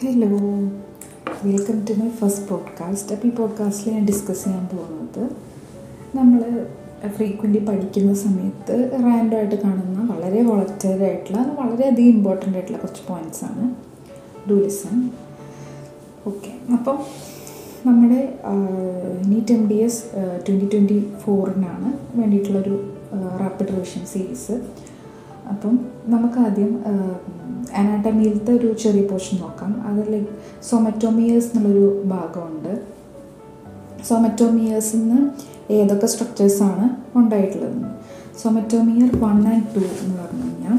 Hello welcome to my first podcast അപ്പോൾ ഈ പോഡ്കാസ്റ്റിൽ ഞാൻ ഡിസ്കസ് ചെയ്യാൻ പോകുന്നത് നമ്മൾ ഫ്രീക്വന്റ്ലി പഠിക്കുന്ന സമയത്ത് റാൻഡമായിട്ട് കാണുന്ന വളരെ വോളറ്റൈൽ ആയിട്ടുള്ള വളരെയധികം ഇമ്പോർട്ടന്റ് ആയിട്ടുള്ള കുറച്ച് പോയിന്റ്സ് ആണ്. ഡു ഓക്കെ അപ്പം നമ്മുടെ NEET M D S twenty twenty ഫോറിനാണ് വേണ്ടിയിട്ടുള്ളൊരു റാപ്പിഡ് റിവിഷൻ സീരീസ് അപ്പം നമുക്കാദ്യം അനാട്ടമിയിലത്തെ ഒരു ചെറിയ പോർഷൻ നോക്കാം. അത് ലൈക്ക് സൊമറ്റോമിയേഴ്സ് എന്നുള്ളൊരു ഭാഗമുണ്ട്. സൊമറ്റോമിയേഴ്സിൽ നിന്ന് ഏതൊക്കെ സ്ട്രക്ചേഴ്സാണ് ഉണ്ടായിട്ടുള്ളത്? സൊമറ്റോമിയർ വൺ ആൻഡ് ടു എന്ന് പറഞ്ഞു കഴിഞ്ഞാൽ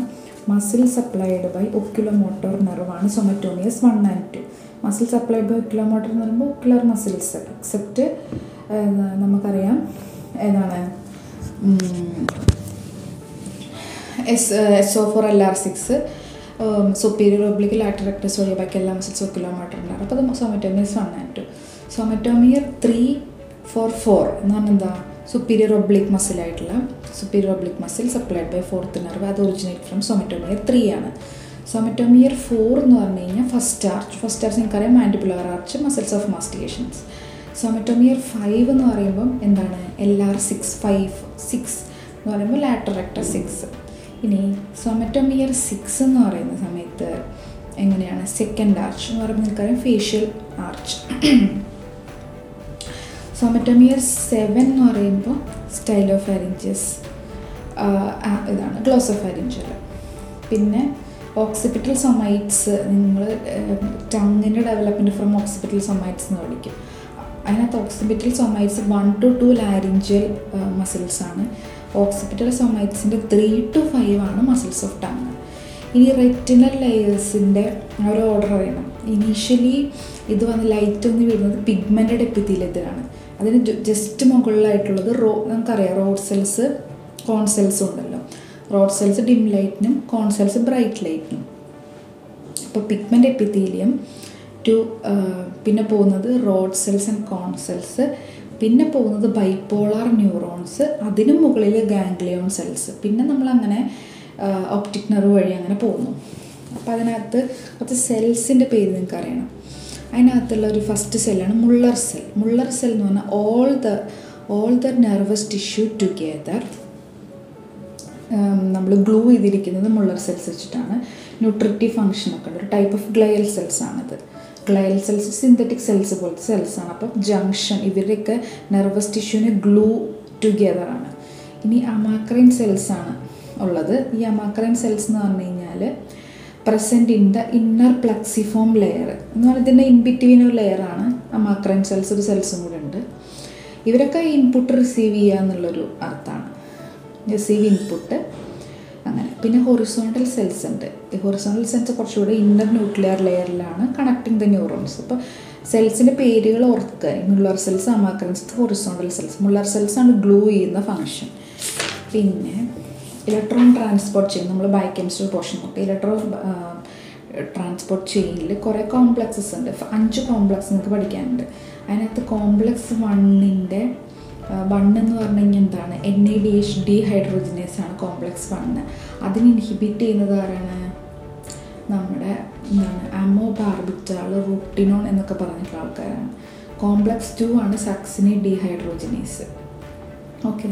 muscle supplied by oculomotor നെർവാണ് somatomeres one and two muscle supplied by oculomotor എന്ന് പറയുമ്പോൾ ഒക്കുലർ മസിൽസ് എക്സെപ്റ്റ് നമുക്കറിയാം ഏതാണ് S S O four L R six superior oblique lateral rectus വഴി ബാക്കി എല്ലാ മസിൽസും കിലോമീറ്റർ ഉണ്ടാകും അപ്പോൾ അത് somatomeres one and two somatomere three four four എന്ന് പറഞ്ഞാൽ എന്താ superior oblique മസിലായിട്ടുള്ള superior oblique muscle supplied by fourth nerve അത് ഒറിജിനേറ്റ് ഫ്രം സൊമറ്റോമിയർ ത്രീ ആണ്. സൊമറ്റോമിയർ ഫോർ എന്ന് പറഞ്ഞു കഴിഞ്ഞാൽ ഫസ്റ്റ് ആർച്ച് ഫസ്റ്റ് ആർച്ച് നിങ്ങൾക്കറിയാം mandibular arch muscles of mastications somatomere five എന്ന് പറയുമ്പം എന്താണ്? L R six five six എന്ന് പറയുമ്പോൾ ലാറ്റർ റെക്ടർ സിക്സ് ഇനി സൊമറ്റോമിയർ സിക്സ് എന്ന് പറയുന്ന സമയത്ത് എങ്ങനെയാണ്? സെക്കൻഡ് ആർച്ച് എന്ന് പറയുമ്പോൾ നിങ്ങൾക്കറിയാം ഫേഷ്യൽ ആർച്ച് സൊമറ്റോമിയർ സെവൻ എന്ന് പറയുമ്പോൾ സ്റ്റൈലോ ഫാരിഞ്ചസ് ഇതാണ് ഗ്ലോസോ ഫാരിഞ്ചൽ പിന്നെ ഓക്സിപിറ്റൽ സൊമൈറ്റ്സ് നിങ്ങൾ ടങ്ങിന്റെ ഡെവലപ്മെന്റ് ഫ്രം ഓക്സിപിറ്റൽ സൊമൈറ്റ്സ് എന്ന് വിളിക്കും. അതിനകത്ത് occipital somites one to two laryngeal മസിൽസാണ് occipital സൊമൈറ്റ്സിന്റെ ത്രീ ടു ഫൈവ് ആണ് മസിൽസ് ഓഫ് ടങ് ഇനി റെറ്റിനൽ ലെയേഴ്സിന്റെ ഒരു ഓർഡർ അറിയണം. ഇനീഷ്യലി ഇത് വന്ന് ലൈറ്റ് ഒന്ന് വീഴുന്നത് പിഗ്മെന്റഡ് എപ്പിത്തീലത്തിലാണ് അതിന് ജസ്റ്റ് മുകളിലായിട്ടുള്ളത് റോ നമുക്കറിയാം റോഡ് സെൽസ് കോൺ സെൽസും ഉണ്ടല്ലോ. റോഡ് സെൽസ് ഡിം ലൈറ്റിനും കോൺ സെൽസ് ബ്രൈറ്റ് ലൈറ്റിനും അപ്പോൾ പിഗ്മെന്റ് എപ്പിത്തീലിയം ടു പിന്നെ പോകുന്നത് rod cells and cone cells പിന്നെ പോകുന്നത് ബൈപ്പോളാർ ന്യൂറോൺസ് അതിനു മുകളിൽ ഗാംഗ്ലിയോൺ സെൽസ് പിന്നെ നമ്മളങ്ങനെ ഒപ്റ്റിക് നെർവ് വഴി അങ്ങനെ പോകുന്നു. അപ്പോൾ അതിനകത്ത് കുറച്ച് സെൽസിന്റെ പേര് നിങ്ങൾക്ക് അറിയണം അതിനകത്തുള്ള ഒരു ഫസ്റ്റ് സെല്ലാണ് മുള്ളർ സെൽ മുള്ളർ സെൽ എന്ന് പറഞ്ഞാൽ all the all the nervous tissue together നമ്മൾ ഗ്ലൂ ചെയ്തിരിക്കുന്നത് മുള്ളർ സെൽസ് വെച്ചിട്ടാണ്. ന്യൂട്രിറ്റീവ് ഫങ്ഷൻ ഒക്കെ ഉണ്ട് ഒരു ടൈപ്പ് ഓഫ് ഗ്ലയൽ സെൽസ് ആണിത്. ഗ്ലയൽ സെൽസ് സിന്തറ്റിക് സെൽസ് പോലത്തെ സെൽസാണ് അപ്പം ജംഗ്ഷൻ ഇവരുടെയൊക്കെ നെർവസ് ടിഷ്യൂവിന് ഗ്ലൂ ടുഗെദറാണ് ഇനി അമാക്രൈൻ സെൽസാണ് ഉള്ളത്. ഈ അമാക്രൈൻ സെൽസ് എന്ന് പറഞ്ഞു കഴിഞ്ഞാൽ present in the inner plexiform layer എന്ന് പറഞ്ഞാൽ ഇതിന്റെ ഇൻ ബിറ്റ്വീൻ ഒരു ലെയറാണ് അമാക്രൈൻ സെൽസ് ഒരു സെൽസും കൂടെ ഉണ്ട്. ഇവരൊക്കെ ഇൻപുട്ട് റിസീവ് ചെയ്യുക എന്നുള്ളൊരു അർത്ഥമാണ്. റിസീവ് ഇൻപുട്ട് പിന്നെ ഹൊറിസോണ്ടൽ സെൽസ് ഉണ്ട്. ഈ ഹൊറിസോണ്ടൽ സെൽസ് കുറച്ചുകൂടെ ഇന്നർ ന്യൂക്ലിയർ ലെയറിലാണ് കണക്ടിങ് ദ ന്യൂറോൺസ് അപ്പോൾ സെൽസിന്റെ പേരുകൾ ഓർക്കുക. Muller cells amacrines horizontal cells Muller cells ആണ് ഗ്ലൂ ചെയ്യുന്ന ഫങ്ഷൻ പിന്നെ ഇലക്ട്രോൺ ട്രാൻസ്പോർട്ട് ചെയിൻ നമ്മൾ ബയോകെമിസ്ട്രി പോർഷൻ നോക്കുക. ഇലക്ട്രോൺ ട്രാൻസ്പോർട്ട് ചെയിനിൽ കുറേ കോംപ്ലക്സസ് ഉണ്ട്. അഞ്ച് കോംപ്ലക്സ് നമുക്ക് പഠിക്കാനുണ്ട്. അതിനകത്ത് കോംപ്ലക്സ് വണ്ണിന്റെ വണ്ണെന്ന് പറഞ്ഞു കഴിഞ്ഞാൽ എന്താണ്? N A D H dehydrogenase ആണ് കോംപ്ലക്സ് വണ്ണ് അതിന് ഇൻഹിബിറ്റ് ചെയ്യുന്നത് ആരാണ്? നമ്മുടെ എന്താണ് അമോ ബാർബിറ്റാൾ റൂട്ടിനോൺ എന്നൊക്കെ പറഞ്ഞിട്ടുള്ള ആൾക്കാരാണ്. കോംപ്ലക്സ് ടു ആണ് succinate dehydrogenase okay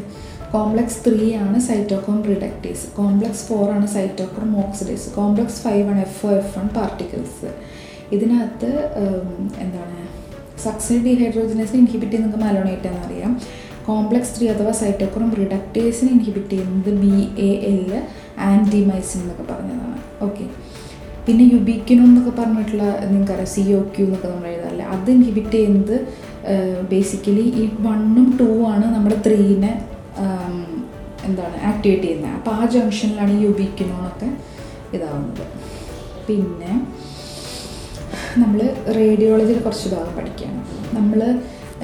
complex three ആണ് സൈറ്റോക്രോം റിഡക്റ്റേസ് കോംപ്ലക്സ് ഫോർ ആണ് സൈറ്റോക്രോം ഓക്സിഡേസ് കോംപ്ലക്സ് ഫൈവ് ആണ് F O F one particles ഇതിനകത്ത് എന്താണ് സക്സിനി ഡീഹൈഡ്രോജനേസിനെ ഇൻഹിബിറ്റ് ചെയ്യുന്നത് മലോണേറ്റ് എന്നറിയാം കോംപ്ലക്സ് ത്രീ അഥവാ സൈറ്റോക്രോം റിഡക്റ്റേസിനെ ഇൻഹിബിറ്റ് ചെയ്യുന്നത് ബി എ എൽ ആന്റിമൈസിൻ എന്നൊക്കെ പറഞ്ഞതാണ്. ഓക്കെ പിന്നെ യുബിക്കിനോ എന്നൊക്കെ പറഞ്ഞിട്ടുള്ള നിങ്ങൾക്കറിയാം സി ഒ ക്യൂ എന്നൊക്കെ നമ്മൾ എഴുതാറില്ല? അത് ഇൻഹിബിറ്റ് ചെയ്യുന്നത് ബേസിക്കലി ഈ വണ്ണും ടൂ ആണ് നമ്മുടെ ത്രീനെ എന്താണ് ആക്ടിവേറ്റ് ചെയ്യുന്നത്. അപ്പോൾ ആ ജംഗ്ഷനിലാണ് ഈ യുബിക്കിനോണൊക്കെ ഇതാവുന്നത്. പിന്നെ നമ്മൾ റേഡിയോളജിയിൽ കുറച്ച് ഭാഗം പഠിക്കുകയാണ്. നമ്മൾ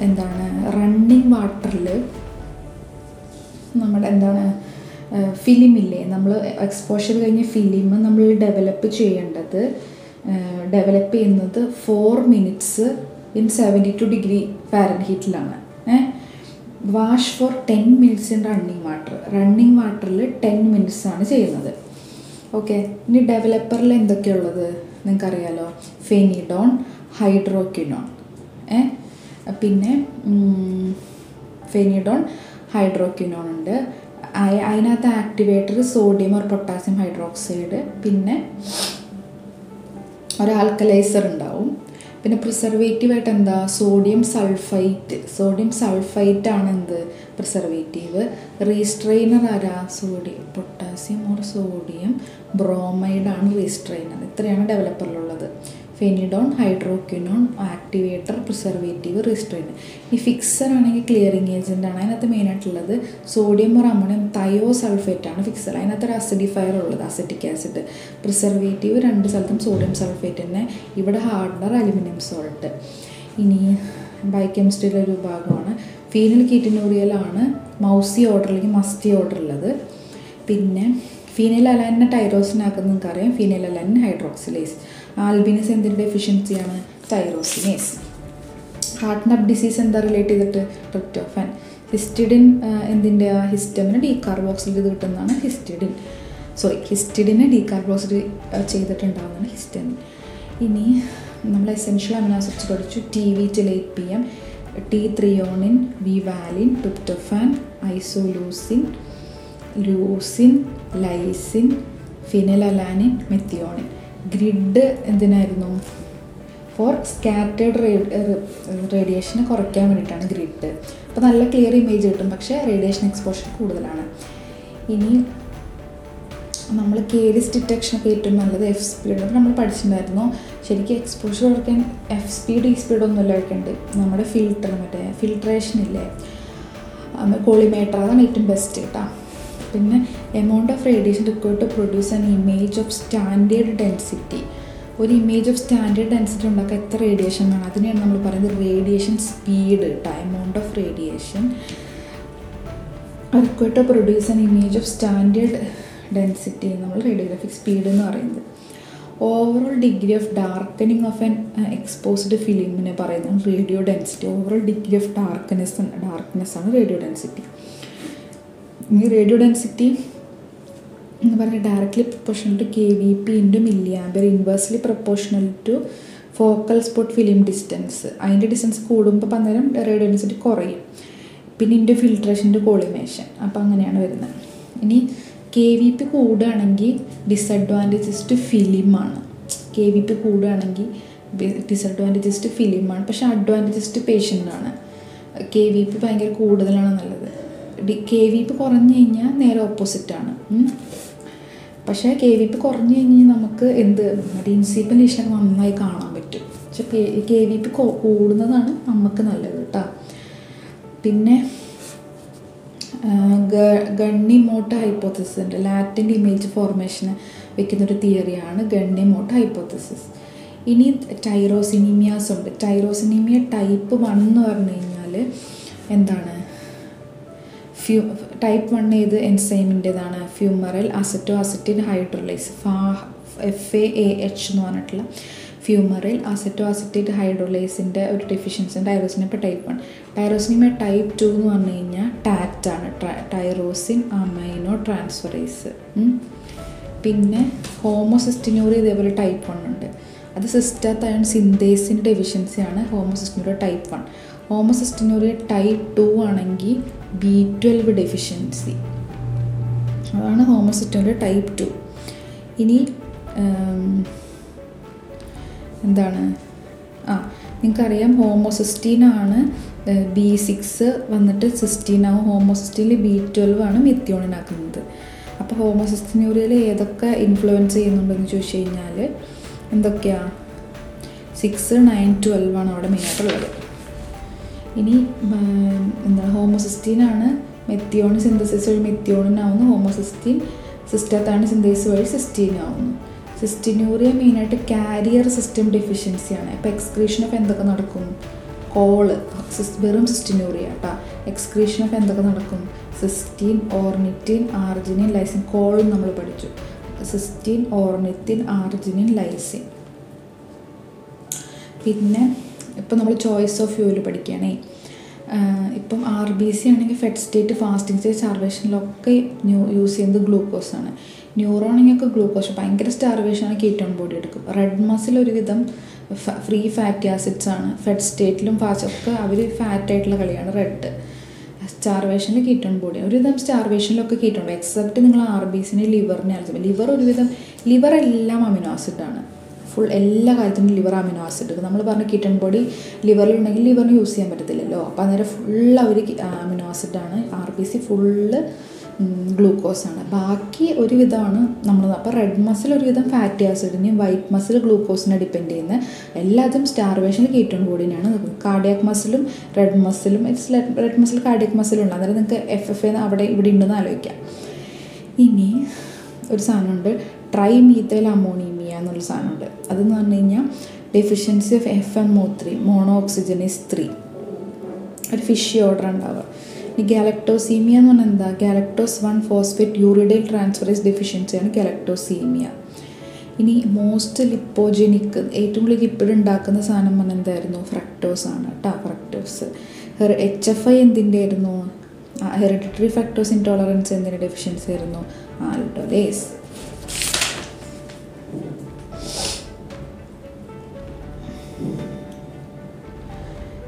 എന്താണ് റണ്ണിങ് വാട്ടറിൽ നമ്മുടെ എന്താണ് ഫിലിമില്ലേ? നമ്മൾ എക്സ്പോഷർ കഴിഞ്ഞ ഫിലിം നമ്മൾ ഡെവലപ്പ് ചെയ്യേണ്ടത് ഡെവലപ്പ് ചെയ്യുന്നത് four minutes in seventy two degree ഫാരൻഹീറ്റിലാണ് uh wash for ten minutes in running water running വാട്ടറിൽ ടെൻ മിനിറ്റ്സ് ആണ് ചെയ്യുന്നത്. ഓക്കെ ഇനി ഡെവലപ്പറിൽ എന്തൊക്കെയുള്ളത്? നിങ്ങൾക്കറിയാലോ? ഫെനിഡോൺ ഹൈഡ്രോക്വിനോൺ ഏ? പിന്നെ ഫെനിഡോൺ ഹൈഡ്രോക്വിനോൺ ഉണ്ട്. അതിനകത്ത് activator sodium or potassium hydroxide പിന്നെ ഒരു ആൽക്കലൈസർ ഉണ്ടാവും. പിന്നെ പ്രിസർവേറ്റീവായിട്ട് എന്താ? സോഡിയം സൾഫൈറ്റ് സോഡിയം സൾഫൈറ്റ് ആണ് എന്ത് പ്രിസർവേറ്റീവ് റീസ്ട്രെയിനർ ആരാ? സോഡിയം പൊട്ടാസ്യം ഓർ സോഡിയം ബ്രോമൈഡാണ് റീസ്ട്രെയിനർ ഇത്രയാണ് ഡെവലപ്പറിലുള്ളത് phenidone hydroquinone activator preservative restrainer ഈ ഫിക്സർ ആണെങ്കിൽ ക്ലിയറിങ് ഏജന്റ് ആണ്. അതിനകത്ത് മെയിനായിട്ടുള്ളത് sodium or ammonium thiosulphate ആണ് ഫിക്സർ അതിനകത്ത് ഒരു അസിഡിഫയർ ഉള്ളത് അസറ്റിക് ആസിഡ് പ്രിസർവേറ്റീവ് രണ്ട് സ്ഥലത്തും സോഡിയം സൾഫേറ്റ് തന്നെ. ഇവിടെ ഹാർഡ്നർ അലുമിനിയം സോൾട്ട് ഇനി ബയോകെമിസ്ട്രിയിലെ ഒരു ഭാഗമാണ് ഫീനൽ കീറ്റിനൂറിയലാണ് മൗസി ഓർഡർ അല്ലെങ്കിൽ മസ്റ്റി ഓർഡർ ഉള്ളത്. പിന്നെ ഫീനൈൽ അലാനിനെ ടൈറോസിനാക്കുന്ന നിങ്ങൾക്കറിയാം. ഫീനൽ അലാനിൻ ഹൈഡ്രോക്സിലേസ് ആൽബിനസ് എന്തിന്റെ ഡെഫിഷ്യൻസിയാണ് തൈറോസിനേസ് ഹാർട്ട് നബ് ഡിസീസ് എന്താ റിലേറ്റ് ചെയ്തിട്ട്? ട്രിപ്റ്റോഫാൻ ഹിസ്റ്റിഡിൻ എന്തിന്റെ ഹിസ്റ്റമിന് ഡീകാർബോക്സിൽ ഇത് കിട്ടുന്നതാണ് ഹിസ്റ്റിഡിൻ സോറി ഹിസ്റ്റിഡിനെ ഡീകാർബോക്സിൽ ചെയ്തിട്ടുണ്ടാകുന്നതാണ് ഹിസ്റ്റമിൻ ഇനി നമ്മൾ എസെൻഷ്യൽ അമിനാസിഡ്സ് പഠിച്ചു. T V till P M T threonine V valine tryptophan isoleucine leucine lysine phenylalanine methionine grid എന്തിനായിരുന്നു ഫോർ സ്കാറ്റേഡ് റേഡിയേഷനെ കുറയ്ക്കാൻ വേണ്ടിയിട്ടാണ് ഗ്രിഡ് അപ്പോൾ നല്ല ക്ലിയർ ഇമേജ് കിട്ടും പക്ഷേ റേഡിയേഷൻ എക്സ്പോഷർ കൂടുതലാണ്. ഇനി നമ്മൾ കേരിസ് ഡിറ്റക്ഷനൊക്കെ ഏറ്റവും നല്ലത് എഫ് സ്പീഡ് നമ്മൾ പഠിച്ചിട്ടുണ്ടായിരുന്നു. ശരിക്കും എക്സ്പോഷർ കുറയ്ക്കാൻ എഫ് സ്പീഡ് ഈ സ്പീഡൊന്നുമല്ല വെക്കേണ്ടത് നമ്മുടെ ഫിൽട്ടർ മറ്റേ ഫിൽട്രേഷൻ ഇല്ലേ? കോളിമേറ്റർ അതാണ് ഏറ്റവും ബെസ്റ്റ് കേട്ടോ പിന്നെ amount of radiation required produce an image of standard density ഒരു ഇമേജ് ഓഫ് സ്റ്റാൻഡേർഡ് ഡെൻസിറ്റി ഉണ്ടാക്കാൻ എത്ര റേഡിയേഷൻ വേണം? അതിനെയാണ് നമ്മൾ പറയുന്നത് റേഡിയേഷൻ സ്പീഡ് കേട്ടോ amount of radiation required to produce an image of standard density നമ്മൾ റേഡിയോഗ്രാഫിക് സ്പീഡ് എന്ന് പറയുന്നത്. Overall degree of darkening of an exposed ഫിലിമിനെ പറയുന്നത് radio density overall degree of darkness darkness ആണ് റേഡിയോ ഡെൻസിറ്റി ഈ radio density എന്ന് പറഞ്ഞാൽ directly proportional to K V P into milliampere inversely proportional to focal spot film distance അതിന്റെ distance കൂടുമ്പോൾ അന്നേരം radio density കുറയും. പിന്നെ ഇന്റു ഫിൽട്രേഷന്റെ കോളിമേഷൻ അപ്പോൾ അങ്ങനെയാണ് വരുന്നത്. ഇനി കെ വി പി കൂടുകയാണെങ്കിൽ ഡിസഡ്വാന്റേജസ് ടു ഫിലിമാണ്. കെ വി പി കൂടുകയാണെങ്കിൽ ഡിസഡ്വാന്റേജസ് ടു ഫിലിമാണ്. പക്ഷേ അഡ്വാന്റേജസ് ടു പേഷ്യന്റാണ് കെ വി പി ഭയങ്കര കൂടുതലാണ് നല്ലത്. ഡി കെ വി പി കുറഞ്ഞു കഴിഞ്ഞാൽ നേരെ ഓപ്പോസിറ്റാണ് പക്ഷേ കെ വി പി കുറഞ്ഞു കഴിഞ്ഞാൽ നമുക്ക് എന്ത് ഇൻസിപ്പൽ ലീഷനൊക്കെ നന്നായി കാണാൻ പറ്റും. പക്ഷെ കെ വി പി കൂടുന്നതാണ് നമുക്ക് നല്ലത് കേട്ടോ. പിന്നെ ഗണ്ണി മോട്ട ഹൈപ്പോത്തസിസ് ഉണ്ട് ലാറ്റിന്റെ ഇമേജ് ഫോർമേഷന് വെക്കുന്നൊരു തിയറിയാണ് ഗണ്ണി മോട്ട ഹൈപ്പോത്തസിസ് ഇനി ടൈറോസിനീമിയാസ് ഉണ്ട്. ടൈറോസിനീമിയ ടൈപ്പ് വൺ എന്ന് പറഞ്ഞു കഴിഞ്ഞാൽ എന്താണ്? ഫ്യൂ ടൈപ്പ് വൺ ഏത്? എൻസൈമിന്റെതാണ് ഫ്യൂമറൽ അസറ്റോ അസറ്റിൻ ഹൈഡ്രോലൈസ് ഫാ എഫ് എ എ എച്ച് എന്ന് പറഞ്ഞിട്ടുള്ള ഫ്യൂമറിൽ അസറ്റോ അസറ്റേറ്റ് ഹൈഡ്രോലൈസിന്റെ ഒരു deficiency tyrosinemia type one tyrosinemia type two എന്ന് പറഞ്ഞു കഴിഞ്ഞാൽ ടാറ്റ് ആണ് ടൈറോസിൻ അമൈനോ ട്രാൻസ്ഫറേസ് പിന്നെ ഹോമോസിസ്റ്റിനൂറി ഇതേപോലെ ടൈപ്പ് വൺ ഉണ്ട്. അത് സിസ്റ്റത്തയൺ സിന്തേസിന്റെ ഡെഫിഷ്യൻസിയാണ് homocystinuria type one homocystinuria type two ആണെങ്കിൽ ബി ട്വൽവ് ഡെഫിഷ്യൻസി അതാണ് ഹോമോസിസ്റ്റിനൂറിയ ടൈപ്പ് ടു ഇനി എന്താണ്? ആ നിങ്ങൾക്കറിയാം ഹോമോസിസ്റ്റീനാണ് ബി സിക്സ് വന്നിട്ട് സിസ്റ്റീനാവും ഹോമോസിസ്റ്റീനിൽ ബി ട്വൽവ് ആണ് മെത്തിയോണിനാക്കുന്നത് അപ്പോൾ ഹോമോസിസ്റ്റിനൂരിയയിൽ ഏതൊക്കെ ഇൻഫ്ലുവൻസ് ചെയ്യുന്നുണ്ടെന്ന് ചോദിച്ചു കഴിഞ്ഞാൽ എന്തൊക്കെയാണ് സിക്സ് നയൻ ട്വൽവ് ആണ് അവിടെ മെയിനായിട്ടുള്ളത് ഇനി എന്താ ഹോമോസിസ്റ്റീനാണ് മെത്തിയോൺ സിന്തസിസ് വഴി മെത്തിയോണിനാവുന്നു ഹോമോസിസ്റ്റീൻ സിസ്റ്റത്താണ് സിന്തസിസ് വഴി സിസ്റ്റീൻ ആവുന്നു. സിസ്റ്റിനൂറിയ മെയിനായിട്ട് കാരിയർ സിസ്റ്റം ഡെഫിഷ്യൻസിയാണ് ഇപ്പോൾ എക്സ്ക്രീഷൻ ഓഫ് എന്തൊക്കെ നടക്കും? കോൾ വെറും സിസ്റ്റിനൂറിയ കേട്ടോ എക്സ്ക്രീഷൻ ഓഫ് എന്തൊക്കെ നടക്കും? സിസ്റ്റീൻ ഓർണിറ്റിൻ ആർജിനിൻ ലൈസിൻ കോളും നമ്മൾ പഠിച്ചു. സിസ്റ്റീൻ ഓർണിറ്റിൻ ആർജിനിൻ ലൈസിൻ പിന്നെ ഇപ്പം നമ്മൾ ചോയ്സ് ഓഫ് ഫ്യൂൽ പഠിക്കുകയാണേ. ഇപ്പം ആർ ബി സി ആണെങ്കിൽ ഫെഡ് സ്റ്റേറ്റ് ഫാസ്റ്റിംഗ് സ്റ്റേറ്റ് സർവേഷനിലൊക്കെ യൂസ് ചെയ്യുന്നത് ഗ്ലൂക്കോസാണ് ന്യൂറോണിങ് ഒക്കെ ഗ്ലൂക്കോസ് ഭയങ്കര സ്റ്റാർവേഷനാണ് കീറ്റോൺ ബോഡി എടുക്കും. റെഡ് മസിൽ ഒരുവിധം ഫ്രീ ഫാറ്റി ആസിഡ്സ് ആണ്. ഫെഡ് സ്റ്റേറ്റിലും ഒക്കെ അവർ ഫാറ്റ് ആയിട്ടുള്ള കളിയാണ് റെഡ് സ്റ്റാർവേഷനിൽ കീറ്റോൺ ബോഡി ഒരുവിധം സ്റ്റാർവേഷനിലൊക്കെ കീറ്റോൺ എക്സെപ്റ്റ് നിങ്ങൾ ആർ ബി സിനെ ലിവറിനെ ആലോചിക്കും ലിവർ ഒരുവിധം ലിവർ എല്ലാം അമിനോ ആസിഡാണ് ഫുൾ എല്ലാ കാര്യത്തിനും ലിവർ അമിനോ ആസിഡ് നമ്മൾ പറഞ്ഞ കീറ്റോൺ ബോഡി ലിവറിലുണ്ടെങ്കിൽ ലിവറിന് യൂസ് ചെയ്യാൻ പറ്റത്തില്ലല്ലോ. അപ്പോൾ അന്നേരം ഫുൾ അവർ അമിനോ ആസിഡാണ് ആർ ബി സി ഫുള്ള് ഗ്ലൂക്കോസാണ്. ബാക്കി ഒരുവിധമാണ് നമ്മൾ അപ്പോൾ റെഡ് മസിൽ ഒരുവിധം ഫാറ്റി ആസിഡിനെയും വൈറ്റ് മസിൽ ഗ്ലൂക്കോസിനെ ഡിപ്പെൻഡ് ചെയ്യുന്ന. എല്ലാതും സ്റ്റാർവേഷനിൽ കീറ്റോൺ ബോഡിനാണ് കാർഡിയാക് മസിലും റെഡ് മസിലും ഇറ്റ്സ് റെഡ് മസിൽ കാർഡിയാക് മസിലും ഉണ്ട് അന്നേരം നിങ്ങൾക്ക് എഫ് എഫ് എന്ന് അവിടെ ഇവിടെ ഉണ്ടെന്ന് ആലോചിക്കാം. ഇനി ഒരു സാധനമുണ്ട്. ട്രൈ മീത്തൈൽ അമോണീമിയ എന്നുള്ള സാധനമുണ്ട്. അതെന്ന് പറഞ്ഞു കഴിഞ്ഞാൽ deficiency of F M O three mono oxygenase three ഒരു ഫിഷി ഓർഡർ ഉണ്ടാവുക. ഈ ഗാലക്ടോസീമിയ എന്ന് പറഞ്ഞാൽ എന്താ? Galactose one phosphate uridyl transferase ഡെഫിഷ്യൻസിയാണ് galactosaemia ഇനി മോസ്റ്റ് ലിപ്പോജനിക് ഏറ്റവും കൂടുതൽ ലിപ്പിഡ് ഉണ്ടാക്കുന്ന സാധനം പറഞ്ഞാൽ എന്തായിരുന്നു? ഫ്രക്ടോസ് ആണ് കേട്ടോ ഫ്രക്ടോസ് എച്ച് എഫ് ഐ എന്തിന്റെ ആയിരുന്നു ഹെറിഡിറ്ററി ഫാക്ടോസ് ഇൻടോളറൻസ് എന്തിന്റെ ഡെഫിഷ്യൻസി ആയിരുന്നു? ആൽഡോലേസ്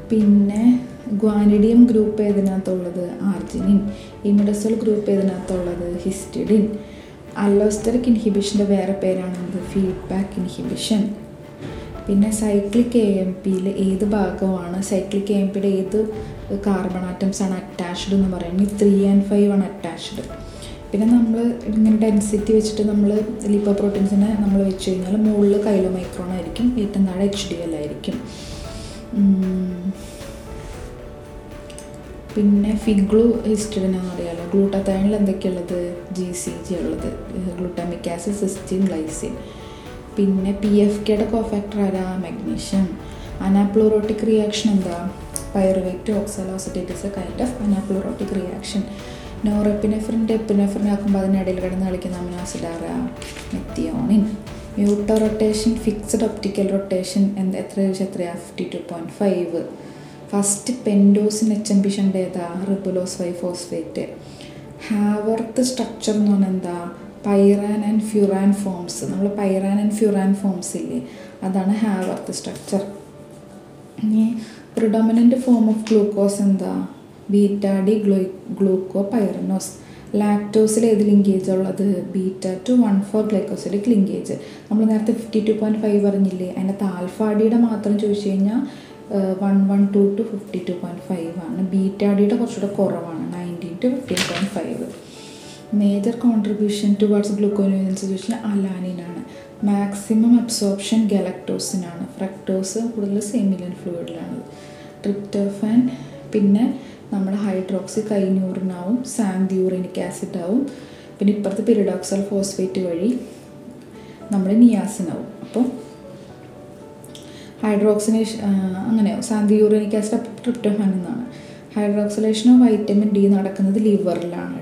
പിന്നെ ഗ്വാനിഡിയം ഗ്രൂപ്പ് ഏതിനകത്തുള്ളത്? ആർജിനിൻ. ഇമിഡസോൾ ഗ്രൂപ്പ് ഏതിനകത്തുള്ളത്? ഹിസ്റ്റിഡിൻ. അല്ലോസ്റ്ററിക് ഇൻഹിബിഷന്റെ വേറെ പേരാണെന്നത് ഫീഡ്ബാക്ക് ഇൻഹിബിഷൻ. പിന്നെ സൈക്ലിക് എ എം പിയിൽ ഏത് ഭാഗമാണ് സൈക്ലിക് എ എം പിയുടെ ഏത് കാർബൺ ആറ്റംസ് ആണ് അറ്റാച്ച്ഡ് എന്ന് പറയുന്നത്? ത്രീ ആൻഡ് ഫൈവ് ആണ് അറ്റാച്ച്ഡ്. പിന്നെ നമ്മൾ ഇങ്ങനെ ഡെൻസിറ്റി വെച്ചിട്ട് നമ്മൾ ലിപ്പോ പ്രോട്ടീൻസിനെ നമ്മൾ വെച്ച് കഴിഞ്ഞാൽ മുകളിൽ കൈലോ മൈക്രോൺ ആയിരിക്കും. ഏറ്റവും താഴെ എച്ച് ഡി എൽ ആയിരിക്കും. പിന്നെ ഫിഗ്ലു ഹിസ്റ്റഡിനാന്ന് പറയാമല്ലോ ഗ്ലൂട്ടത്തൈനിൽ എന്തൊക്കെയുള്ളത്? ജി സി ജി ഉള്ളത്. ഗ്ലൂട്ടാമിക് ആസിഡ് സിസ്റ്റിൻ ഗ്ലൈസിൻ പിന്നെ പി എഫ് കെയുടെ കോഫാക്ടർ ആരാ? മഗ്നീഷ്യം അനാപ്ലോറോട്ടിക് റിയാക്ഷൻ എന്താ? Pyruvate a kind of anaplerotic reaction നോറെപ്പിനെഫ്രിന്റെ എപ്പിനെഫ്രിനെ ആക്കുമ്പോൾ അതിനിടയിൽ കിടന്ന് കളിക്കുന്ന അമിനോ ആസിഡ് ആരാ? Methionine mutarotation fixed optical rotation എന്താ? എത്ര ചോദിച്ചാൽ എത്രയാണ് fifty two point five first pentose in H M പിഷന്റെ ഏതാ? Ribulose biphosphate. Phosphate Haworth structure എന്ന് പറഞ്ഞാൽ എന്താ? Pyran and furan forms. നമ്മൾ പൈറാൻ ആൻഡ് ഫ്യൂറാൻ ഫോംസ് ഇല്ലേ? അതാണ് ഹാവർത്ത് സ്ട്രക്ചർ. ഇനി പ്രിഡോമിനന്റ് ഫോം ഓഫ് ഗ്ലൂക്കോസ് എന്താ? Beta D glue glucopyranose ലാക്ടോസിൽ ഏത് ലിങ്കേജ് ഉള്ളത്? Beta two one four glycosidic linkage നമ്മൾ നേരത്തെ ഫിഫ്റ്റി ടു പോയിന്റ് ഫൈവ് പറഞ്ഞില്ലേ? മാത്രം ചോദിച്ചു കഴിഞ്ഞാൽ one one two two fifty two point five ആണ്. ബീറ്റാഡിയുടെ കുറച്ചുകൂടെ കുറവാണ്. Nineteen two fifteen point five major contribution towards gluconeogenesis ചോദിച്ചാൽ അലാനിനാണ് മാക്സിമം അബ്സോർപ്ഷൻ ഗലക്ടോസിനാണ് ഫ്രക്ടോസ് കൂടുതൽ സെമിലിയൻ ഫ്ലൂയിഡിലാണ് ട്രിപ്റ്റോഫാൻ പിന്നെ നമ്മുടെ ഹൈഡ്രോക്സി കൈന്യൂറിനാവും സാന്തിയൂറിനിക് ആസിഡ് ആവും. പിന്നെ ഇപ്പുറത്തെ പിരിഡോക്സൽ ഫോസ്ഫേറ്റ് വഴി നമ്മൾ നിയാസിനാവും അപ്പോൾ ഹൈഡ്രോക്സിനേഷൻ അങ്ങനെയോ സാന്തിയൂറിനിക് ആസിഡ് ട്രിപ്റ്റോഫാൻ എന്നാണ്. ഹൈഡ്രോക്സിലേഷനോ വൈറ്റമിൻ ഡി നടക്കുന്നത് ലിവറിലാണ്